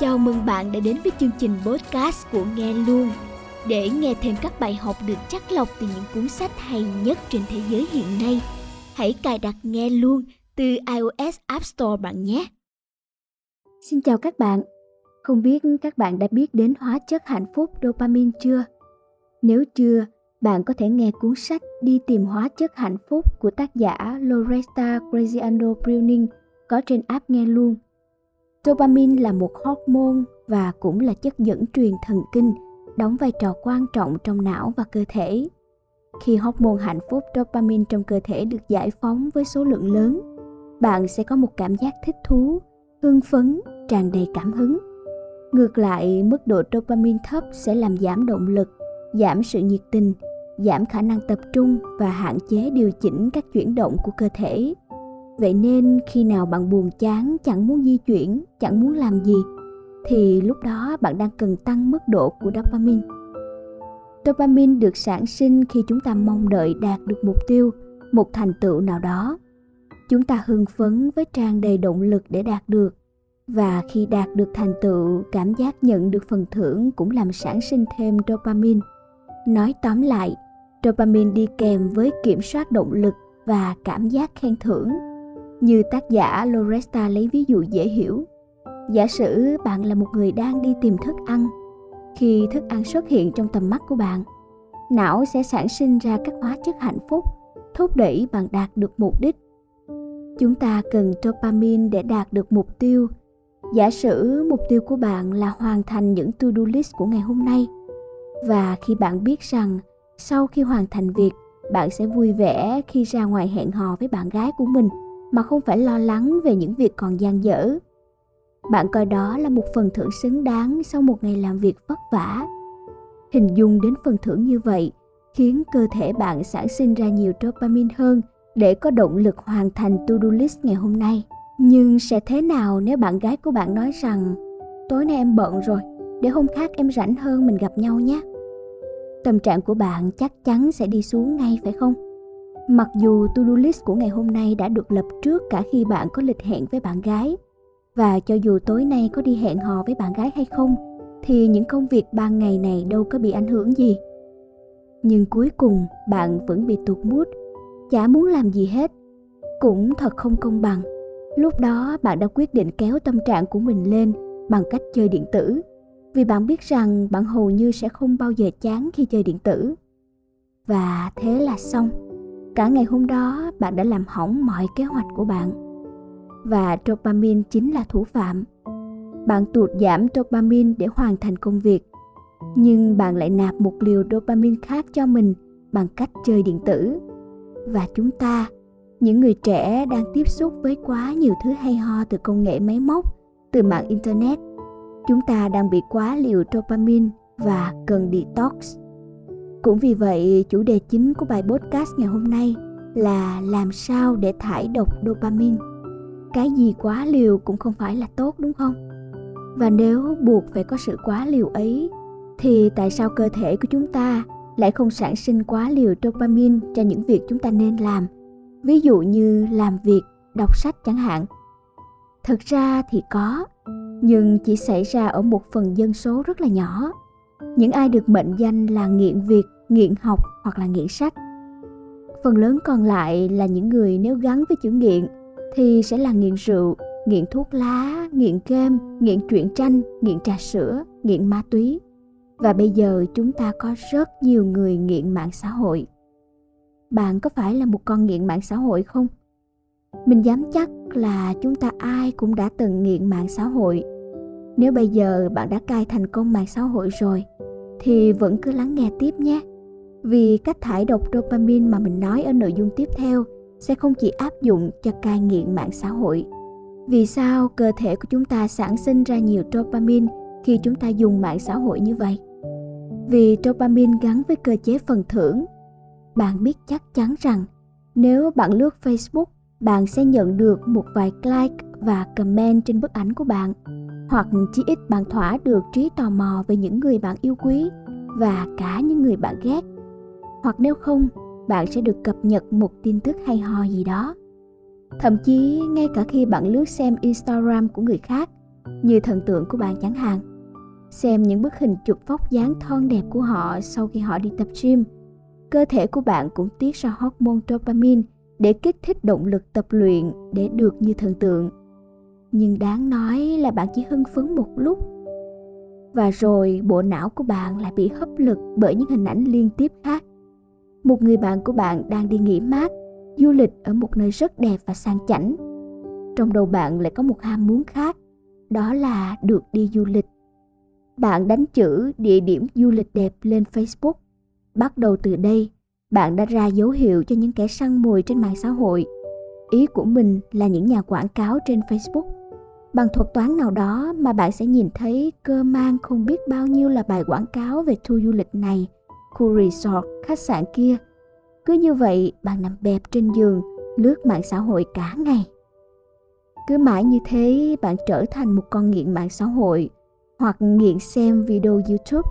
Chào mừng bạn đã đến với chương trình podcast của Nghe Luôn. Để nghe thêm các bài học được chắc lọc từ những cuốn sách hay nhất trên thế giới hiện nay, hãy cài đặt Nghe Luôn từ iOS App Store bạn nhé. Xin chào các bạn. Không biết các bạn đã biết đến hóa chất hạnh phúc dopamine chưa? Nếu chưa, bạn có thể nghe cuốn sách Đi tìm hóa chất hạnh phúc của tác giả Loretta Graziano Browning có trên app nghe luôn. Dopamine là một hormone và cũng là chất dẫn truyền thần kinh, đóng vai trò quan trọng trong não và cơ thể. Khi hormone hạnh phúc dopamine trong cơ thể được giải phóng với số lượng lớn, bạn sẽ có một cảm giác thích thú, hưng phấn, tràn đầy cảm hứng. Ngược lại, mức độ dopamine thấp sẽ làm giảm động lực, giảm sự nhiệt tình, giảm khả năng tập trung và hạn chế điều chỉnh các chuyển động của cơ thể vậy nên khi nào bạn buồn chán, chẳng muốn di chuyển, chẳng muốn làm gì, thì lúc đó bạn đang cần tăng mức độ của dopamine. Dopamine được sản sinh khi chúng ta mong đợi đạt được mục tiêu, một thành tựu nào đó. Chúng ta hưng phấn với tràn đầy động lực để đạt được. Và khi đạt được thành tựu, cảm giác nhận được phần thưởng cũng làm sản sinh thêm dopamine. Nói tóm lại, dopamine đi kèm với kiểm soát động lực và cảm giác khen thưởng như tác giả Loresta lấy ví dụ dễ hiểu. Giả sử bạn là một người đang đi tìm thức ăn. Khi thức ăn xuất hiện trong tầm mắt của bạn, não sẽ sản sinh ra các hóa chất hạnh phúc, thúc đẩy bạn đạt được mục đích. Chúng ta cần dopamine để đạt được mục tiêu. Giả sử mục tiêu của bạn là hoàn thành những to-do list của ngày hôm nay. Và khi bạn biết rằng sau khi hoàn thành việc, bạn sẽ vui vẻ khi ra ngoài hẹn hò với bạn gái của mình mà không phải lo lắng về những việc còn dang dở bạn coi đó là một phần thưởng xứng đáng sau một ngày làm việc vất vả hình dung đến phần thưởng như vậy khiến cơ thể bạn sản sinh ra nhiều dopamine hơn để có động lực hoàn thành to-do list ngày hôm nay. Nhưng sẽ thế nào nếu bạn gái của bạn nói rằng tối nay em bận rồi, để hôm khác em rảnh hơn mình gặp nhau nhé. Tâm trạng của bạn chắc chắn sẽ đi xuống ngay phải không? Mặc dù to-do list của ngày hôm nay đã được lập trước cả khi bạn có lịch hẹn với bạn gái và cho dù tối nay có đi hẹn hò với bạn gái hay không thì những công việc ban ngày này đâu có bị ảnh hưởng gì. Nhưng cuối cùng bạn vẫn bị tụt mút, chả muốn làm gì hết. Cũng thật không công bằng. Lúc đó bạn đã quyết định kéo tâm trạng của mình lên bằng cách chơi điện tử vì bạn biết rằng bạn hầu như sẽ không bao giờ chán khi chơi điện tử. Và thế là xong cả ngày hôm đó, bạn đã làm hỏng mọi kế hoạch của bạn. Và dopamine chính là thủ phạm. Bạn tụt giảm dopamine để hoàn thành công việc. Nhưng bạn lại nạp một liều dopamine khác cho mình bằng cách chơi điện tử. Và chúng ta, những người trẻ đang tiếp xúc với quá nhiều thứ hay ho từ công nghệ máy móc, từ mạng internet, chúng ta đang bị quá liều dopamine và cần detox cũng vì vậy, chủ đề chính của bài podcast ngày hôm nay là làm sao để thải độc dopamine. Cái gì quá liều cũng không phải là tốt đúng không? Và nếu buộc phải có sự quá liều ấy thì tại sao cơ thể của chúng ta lại không sản sinh quá liều dopamine cho những việc chúng ta nên làm? Ví dụ như làm việc, đọc sách chẳng hạn. Thực ra thì có, nhưng chỉ xảy ra ở một phần dân số rất là nhỏ những ai được mệnh danh là nghiện việc, nghiện học hoặc là nghiện sách. Phần lớn còn lại là những người nếu gắn với chữ nghiện thì sẽ là nghiện rượu, nghiện thuốc lá, nghiện game, nghiện truyện tranh, nghiện trà sữa, nghiện ma túy. Và bây giờ chúng ta có rất nhiều người nghiện mạng xã hội. Bạn có phải là một con nghiện mạng xã hội không? Mình dám chắc là chúng ta ai cũng đã từng nghiện mạng xã hội. Nếu bây giờ bạn đã cai thành công mạng xã hội rồi thì vẫn cứ lắng nghe tiếp nhé. Vì cách thải độc dopamine mà mình nói ở nội dung tiếp theo sẽ không chỉ áp dụng cho cai nghiện mạng xã hội. Vì sao cơ thể của chúng ta sản sinh ra nhiều dopamine khi chúng ta dùng mạng xã hội như vậy? Vì dopamine gắn với cơ chế phần thưởng. Bạn biết chắc chắn rằng nếu bạn lướt Facebook, bạn sẽ nhận được một vài like và comment trên bức ảnh của bạn hoặc chỉ ít bạn thỏa được trí tò mò về những người bạn yêu quý và cả những người bạn ghét hoặc nếu không, bạn sẽ được cập nhật một tin tức hay ho gì đó thậm chí, ngay cả khi bạn lướt xem instagram của người khác, như thần tượng của bạn chẳng hạn. Xem những bức hình chụp vóc dáng thon đẹp của họ sau khi họ đi tập gym. Cơ thể của bạn cũng tiết ra hormone dopamine để kích thích động lực tập luyện để được như thần tượng. Nhưng đáng nói là bạn chỉ hưng phấn một lúc và rồi bộ não của bạn lại bị hấp lực bởi những hình ảnh liên tiếp khác. Một người bạn của bạn đang đi nghỉ mát, du lịch ở một nơi rất đẹp và sang chảnh. Trong đầu bạn lại có một ham muốn khác, đó là được đi du lịch. Bạn đánh chữ địa điểm du lịch đẹp lên Facebook. Bắt đầu từ đây, bạn đã ra dấu hiệu cho những kẻ săn mồi trên mạng xã hội. Ý của mình là những nhà quảng cáo trên Facebook Bằng thuật toán nào đó mà bạn sẽ nhìn thấy cơ mang không biết bao nhiêu là bài quảng cáo về tour du lịch này, khu resort, khách sạn kia. Cứ như vậy, bạn nằm bẹp trên giường, lướt mạng xã hội cả ngày. Cứ mãi như thế, bạn trở thành một con nghiện mạng xã hội hoặc nghiện xem video YouTube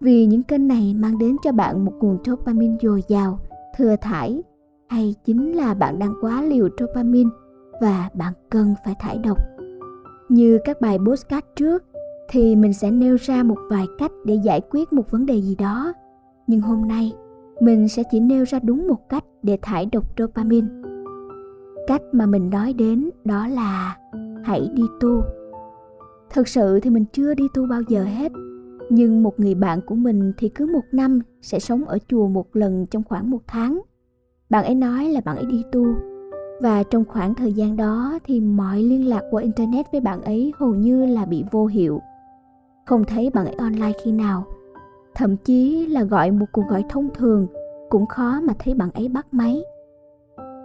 vì những kênh này mang đến cho bạn một nguồn dopamine dồi dào, thừa thải hay chính là bạn đang quá liều dopamine và bạn cần phải thải độc. Như các bài postcard trước thì mình sẽ nêu ra một vài cách để giải quyết một vấn đề gì đó. Nhưng hôm nay mình sẽ chỉ nêu ra đúng một cách để thải độc dopamine. Cách mà mình nói đến đó là hãy đi tu. Thực sự thì mình chưa đi tu bao giờ hết, nhưng một người bạn của mình thì cứ một năm sẽ sống ở chùa một lần trong khoảng một tháng. Bạn ấy nói là bạn ấy đi tu và trong khoảng thời gian đó thì mọi liên lạc qua internet với bạn ấy hầu như là bị vô hiệu. Không thấy bạn ấy online khi nào. Thậm chí là gọi một cuộc gọi thông thường, cũng khó mà thấy bạn ấy bắt máy.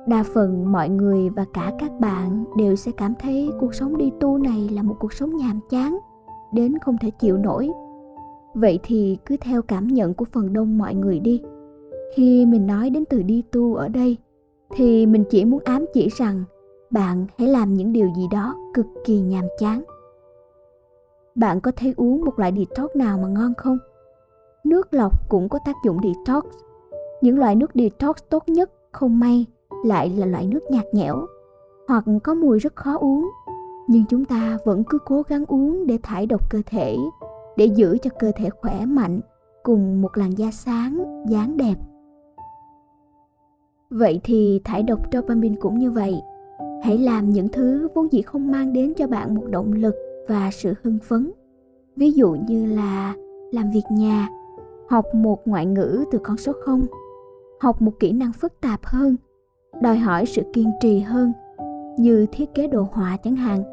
Đa phần mọi người và cả các bạn đều sẽ cảm thấy cuộc sống đi tu này là một cuộc sống nhàm chán, đến không thể chịu nổi. Vậy thì cứ theo cảm nhận của phần đông mọi người đi. Khi mình nói đến từ đi tu ở đây thì mình chỉ muốn ám chỉ rằng bạn hãy làm những điều gì đó cực kỳ nhàm chán. Bạn có thấy uống một loại detox nào mà ngon không? Nước lọc cũng có tác dụng detox. Những loại nước detox tốt nhất không may lại là loại nước nhạt nhẽo hoặc có mùi rất khó uống. Nhưng chúng ta vẫn cứ cố gắng uống để thải độc cơ thể, để giữ cho cơ thể khỏe mạnh cùng một làn da sáng, dáng đẹp. Vậy thì thải độc dopamine cũng như vậy. Hãy làm những thứ vốn dĩ không mang đến cho bạn một động lực và sự hưng phấn. Ví dụ như là làm việc nhà, học một ngoại ngữ từ con số 0, học một kỹ năng phức tạp hơn, đòi hỏi sự kiên trì hơn, như thiết kế đồ họa chẳng hạn,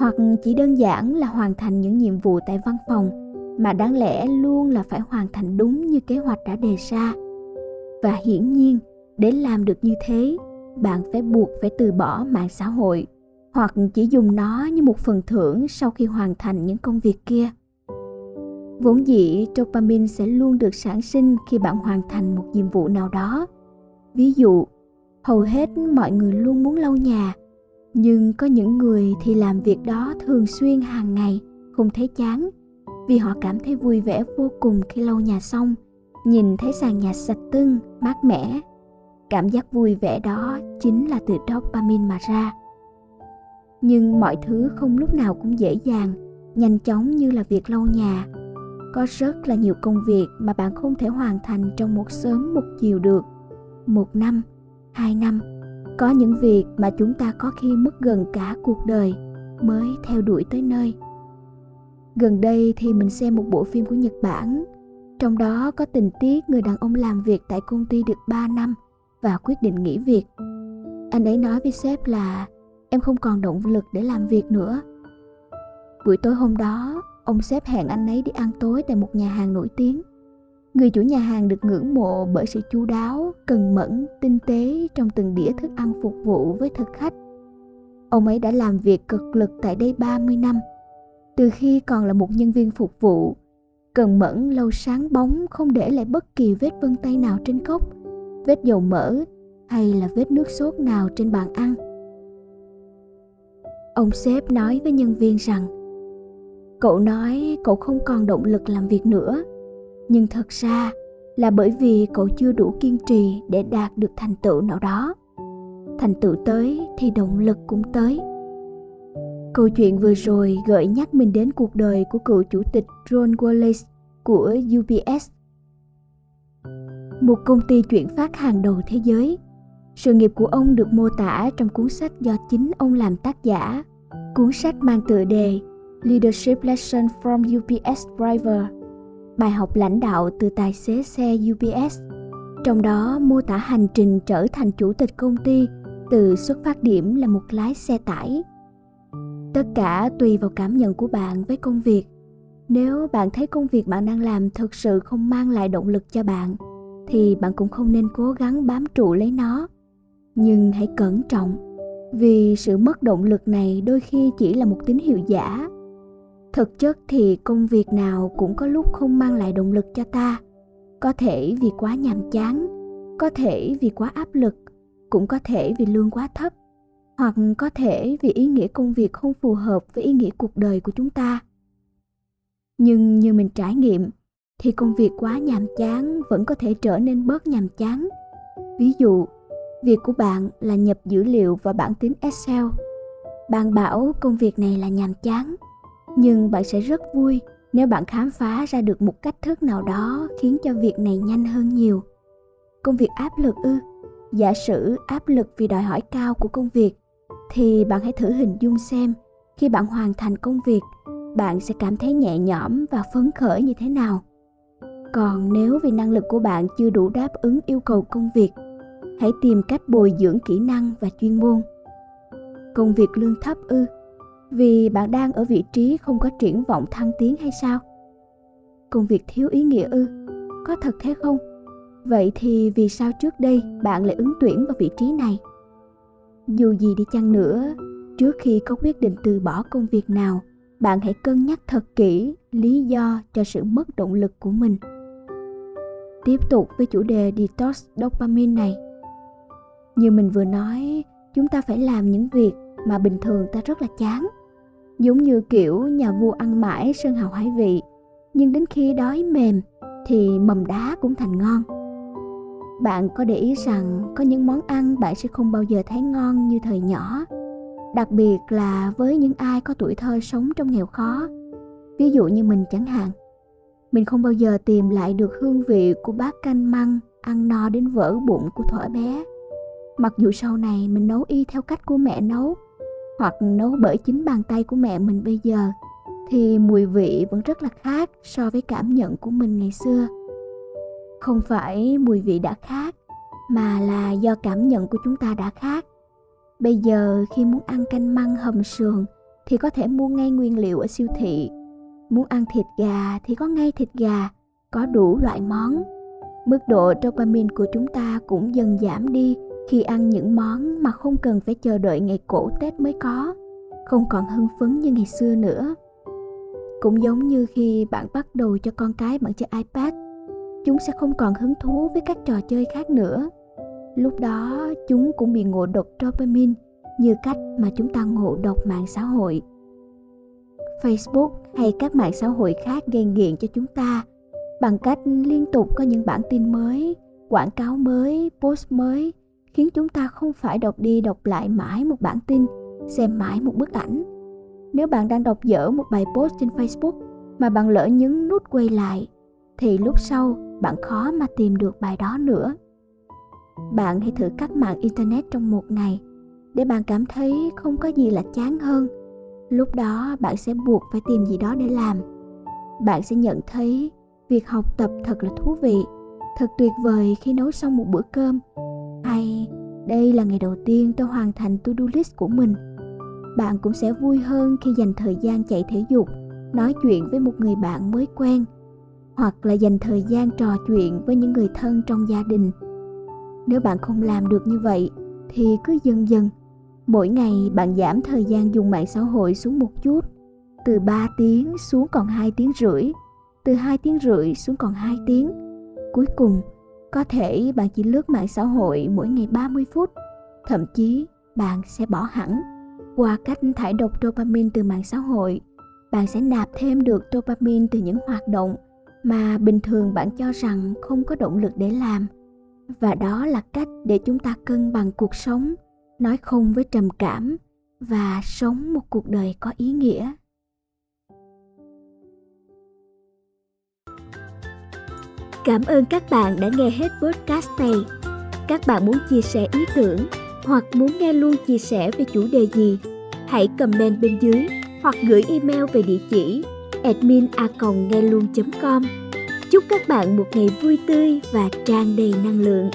hoặc chỉ đơn giản là hoàn thành những nhiệm vụ tại văn phòng mà đáng lẽ luôn là phải hoàn thành đúng như kế hoạch đã đề ra. Và hiển nhiên, để làm được như thế, bạn phải buộc phải từ bỏ mạng xã hội, hoặc chỉ dùng nó như một phần thưởng sau khi hoàn thành những công việc kia. Vốn dĩ, dopamine sẽ luôn được sản sinh khi bạn hoàn thành một nhiệm vụ nào đó. Ví dụ, hầu hết mọi người luôn muốn lau nhà, nhưng có những người thì làm việc đó thường xuyên hàng ngày, không thấy chán, vì họ cảm thấy vui vẻ vô cùng khi lau nhà xong, nhìn thấy sàn nhà sạch tưng, mát mẻ cảm giác vui vẻ đó chính là từ dopamine mà ra. Nhưng mọi thứ không lúc nào cũng dễ dàng, nhanh chóng như là việc lau nhà. Có rất là nhiều công việc mà bạn không thể hoàn thành trong một sớm một chiều được. Một năm, hai năm, có những việc mà chúng ta có khi mất gần cả cuộc đời mới theo đuổi tới nơi. Gần đây thì mình xem một bộ phim của nhật bản. Trong đó có tình tiết người đàn ông làm việc tại công ty được 3 năm và quyết định nghỉ việc. Anh ấy nói với sếp là em không còn động lực để làm việc nữa. Buổi tối hôm đó, ông sếp hẹn anh ấy đi ăn tối tại một nhà hàng nổi tiếng. Người chủ nhà hàng được ngưỡng mộ bởi sự chu đáo, cần mẫn, tinh tế trong từng đĩa thức ăn phục vụ với thực khách. Ông ấy đã làm việc cực lực tại đây 30 năm. Từ khi còn là một nhân viên phục vụ, cần mẫn lâu sáng bóng không để lại bất kỳ vết vân tay nào trên cốc vết dầu mỡ hay là vết nước sốt nào trên bàn ăn? Ông sếp nói với nhân viên rằng, cậu nói cậu không còn động lực làm việc nữa, nhưng thật ra là bởi vì cậu chưa đủ kiên trì để đạt được thành tựu nào đó. Thành tựu tới thì động lực cũng tới. Câu chuyện vừa rồi gợi nhắc mình đến cuộc đời của cựu chủ tịch John Wallace của UPS. Một công ty chuyển phát hàng đầu thế giới. Sự nghiệp của ông được mô tả trong cuốn sách do chính ông làm tác giả. Cuốn sách mang tựa đề Leadership Lesson from UPS Driver, Bài học lãnh đạo từ tài xế xe UPS Trong đó, mô tả hành trình trở thành chủ tịch công ty từ xuất phát điểm là một lái xe tải tất cả tùy vào cảm nhận của bạn với công việc nếu bạn thấy công việc bạn đang làm thực sự không mang lại động lực cho bạn thì bạn cũng không nên cố gắng bám trụ lấy nó. Nhưng hãy cẩn trọng, vì sự mất động lực này đôi khi chỉ là một tín hiệu giả. Thực chất thì công việc nào cũng có lúc không mang lại động lực cho ta. Có thể vì quá nhàm chán, có thể vì quá áp lực, cũng có thể vì lương quá thấp, hoặc có thể vì ý nghĩa công việc không phù hợp với ý nghĩa cuộc đời của chúng ta. Nhưng như mình trải nghiệm thì công việc quá nhàm chán vẫn có thể trở nên bớt nhàm chán. Ví dụ, việc của bạn là nhập dữ liệu vào bảng tính excel. Bạn bảo công việc này là nhàm chán, nhưng bạn sẽ rất vui nếu bạn khám phá ra được một cách thức nào đó khiến cho việc này nhanh hơn nhiều. Công việc áp lực ư? Giả sử áp lực vì đòi hỏi cao của công việc, thì bạn hãy thử hình dung xem khi bạn hoàn thành công việc, bạn sẽ cảm thấy nhẹ nhõm và phấn khởi như thế nào còn nếu vì năng lực của bạn chưa đủ đáp ứng yêu cầu công việc, hãy tìm cách bồi dưỡng kỹ năng và chuyên môn. Công việc lương thấp ư? Vì bạn đang ở vị trí không có triển vọng thăng tiến hay sao? Công việc thiếu ý nghĩa ư? Có thật thế không? Vậy thì vì sao trước đây bạn lại ứng tuyển vào vị trí này? Dù gì đi chăng nữa, trước khi có quyết định từ bỏ công việc nào, bạn hãy cân nhắc thật kỹ lý do cho sự mất động lực của mình tiếp tục với chủ đề detox dopamine này. Như mình vừa nói, chúng ta phải làm những việc mà bình thường ta rất là chán. Giống như kiểu nhà vua ăn mãi sơn hào hải vị, nhưng đến khi đói mềm thì mầm đá cũng thành ngon. Bạn có để ý rằng có những món ăn bạn sẽ không bao giờ thấy ngon như thời nhỏ, đặc biệt là với những ai có tuổi thơ sống trong nghèo khó. Ví dụ như mình chẳng hạn mình không bao giờ tìm lại được hương vị của bát canh măng, ăn no đến vỡ bụng của thuở bé. Mặc dù sau này mình nấu y theo cách của mẹ nấu, hoặc nấu bởi chính bàn tay của mẹ mình bây giờ, thì mùi vị vẫn rất là khác so với cảm nhận của mình ngày xưa. Không phải mùi vị đã khác, mà là do cảm nhận của chúng ta đã khác. Bây giờ khi muốn ăn canh măng hầm sườn, thì có thể mua ngay nguyên liệu ở siêu thị muốn ăn thịt gà thì có ngay thịt gà, có đủ loại món. Mức độ dopamine của chúng ta cũng dần giảm đi khi ăn những món mà không cần phải chờ đợi ngày cổ tết mới có, không còn hưng phấn như ngày xưa nữa. Cũng giống như khi bạn bắt đầu cho con cái bạn chơi ipad, chúng sẽ không còn hứng thú với các trò chơi khác nữa. Lúc đó, chúng cũng bị ngộ độc dopamine như cách mà chúng ta ngộ độc mạng xã hội facebook hay các mạng xã hội khác gây nghiện cho chúng ta bằng cách liên tục có những bản tin mới, quảng cáo mới, post mới, khiến chúng ta không phải đọc đi đọc lại mãi một bản tin, xem mãi một bức ảnh. Nếu bạn đang đọc dở một bài post trên facebook mà bạn lỡ nhấn nút quay lại, thì lúc sau bạn khó mà tìm được bài đó nữa. Bạn hãy thử cắt mạng internet trong một ngày để bạn cảm thấy không có gì là chán hơn lúc đó bạn sẽ buộc phải tìm gì đó để làm. Bạn sẽ nhận thấy việc học tập thật là thú vị, thật tuyệt vời khi nấu xong một bữa cơm. Hay đây là ngày đầu tiên tôi hoàn thành to-do list của mình. Bạn cũng sẽ vui hơn khi dành thời gian chạy thể dục, nói chuyện với một người bạn mới quen, hoặc là dành thời gian trò chuyện với những người thân trong gia đình. Nếu bạn không làm được như vậy, thì cứ dần dần mỗi ngày bạn giảm thời gian dùng mạng xã hội xuống một chút, từ 3 tiếng xuống còn 2 tiếng rưỡi, từ 2 tiếng rưỡi xuống còn 2 tiếng. Cuối cùng, có thể bạn chỉ lướt mạng xã hội mỗi ngày 30 phút, thậm chí bạn sẽ bỏ hẳn. Qua cách thải độc dopamine từ mạng xã hội, bạn sẽ nạp thêm được dopamine từ những hoạt động mà bình thường bạn cho rằng không có động lực để làm. Và đó là cách để chúng ta cân bằng cuộc sống nói không với trầm cảm và sống một cuộc đời có ý nghĩa. Cảm ơn các bạn đã nghe hết podcast này. Các bạn muốn chia sẻ ý tưởng hoặc muốn nghe luôn chia sẻ về chủ đề gì, hãy comment bên dưới hoặc gửi email về địa chỉ admin a nghe luôn com. Chúc các bạn một ngày vui tươi và tràn đầy năng lượng.